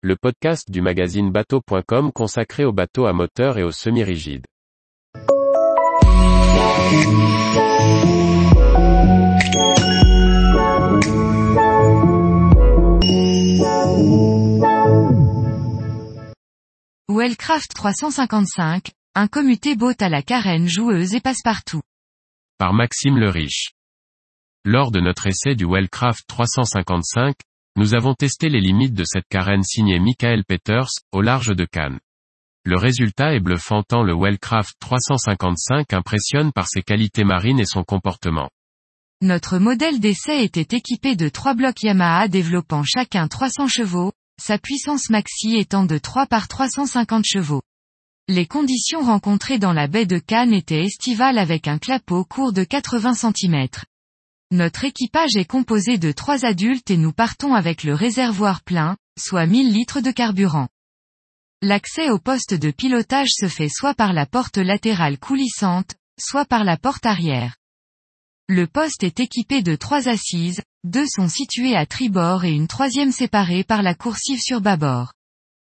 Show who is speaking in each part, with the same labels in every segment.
Speaker 1: le podcast du magazine bateau.com consacré aux bateaux à moteur et aux semi-rigides.
Speaker 2: Wellcraft 355, un commuté boat à la carène joueuse et passe-partout.
Speaker 1: Par Maxime le Riche. Lors de notre essai du Wellcraft 355, nous avons testé les limites de cette carène signée Michael Peters, au large de Cannes. Le résultat est bluffant tant le Wellcraft 355 impressionne par ses qualités marines et son comportement.
Speaker 2: Notre modèle d'essai était équipé de trois blocs Yamaha développant chacun 300 chevaux, sa puissance maxi étant de 3 par 350 chevaux. Les conditions rencontrées dans la baie de Cannes étaient estivales avec un clapot court de 80 cm. Notre équipage est composé de trois adultes et nous partons avec le réservoir plein, soit 1000 litres de carburant. L'accès au poste de pilotage se fait soit par la porte latérale coulissante, soit par la porte arrière. Le poste est équipé de trois assises, deux sont situées à tribord et une troisième séparée par la coursive sur bâbord.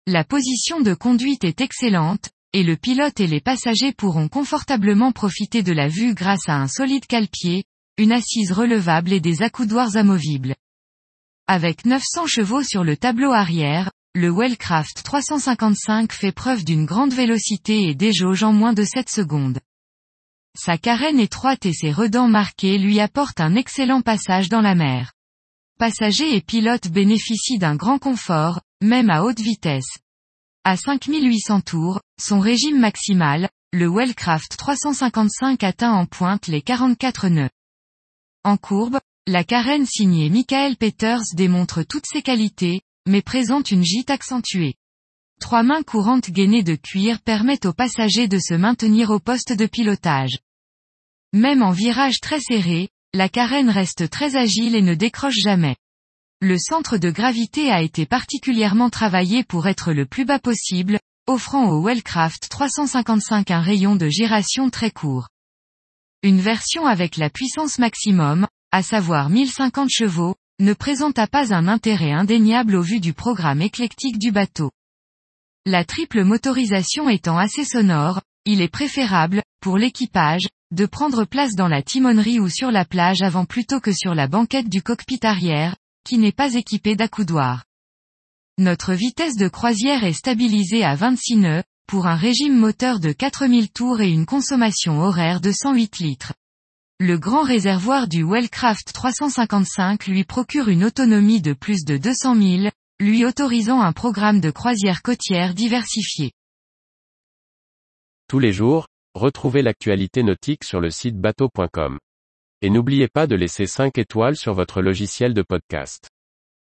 Speaker 2: La position de conduite est excellente, et le pilote et les passagers pourront confortablement profiter de la vue grâce à un solide cale-pied, une assise relevable et des accoudoirs amovibles. Avec 900 chevaux sur le tableau arrière, le Wellcraft 355 fait preuve d'une grande vélocité et déjauge en moins de 7 secondes. Sa carène étroite et ses redans marqués lui apportent un excellent passage dans la mer. Passagers et pilotes bénéficient d'un grand confort, même à haute vitesse. À 5800 tours, son régime maximal, le Wellcraft 355 atteint en pointe les 44 nœuds. En courbe, la carène signée Michael Peters démontre toutes ses qualités, mais présente une gîte accentuée. Trois mains courantes gainées de cuir permettent aux passagers de se maintenir au poste de pilotage. Même en virage très serré, la carène reste très agile et ne décroche jamais. Le centre de gravité a été particulièrement travaillé pour être le plus bas possible, offrant au Wellcraft 355 un rayon de giration très court. Une version avec la puissance maximum, à savoir 1050 chevaux, ne présenta pas un intérêt indéniable au vu du programme éclectique du bateau. La triple motorisation étant assez sonore, il est préférable, pour l'équipage, de prendre place dans la timonerie ou sur la plage avant plutôt que sur la banquette du cockpit arrière, qui n'est pas équipé d'accoudoir. Notre vitesse de croisière est stabilisée à 26 nœuds, pour un régime moteur de 4000 tours et une consommation horaire de 108 litres. Le grand réservoir du Wellcraft 355 lui procure une autonomie de plus de 200 000, lui autorisant un programme de croisière côtière diversifié.
Speaker 1: Tous les jours, retrouvez l'actualité nautique sur le site bateau.com. Et n'oubliez pas de laisser 5 étoiles sur votre logiciel de podcast.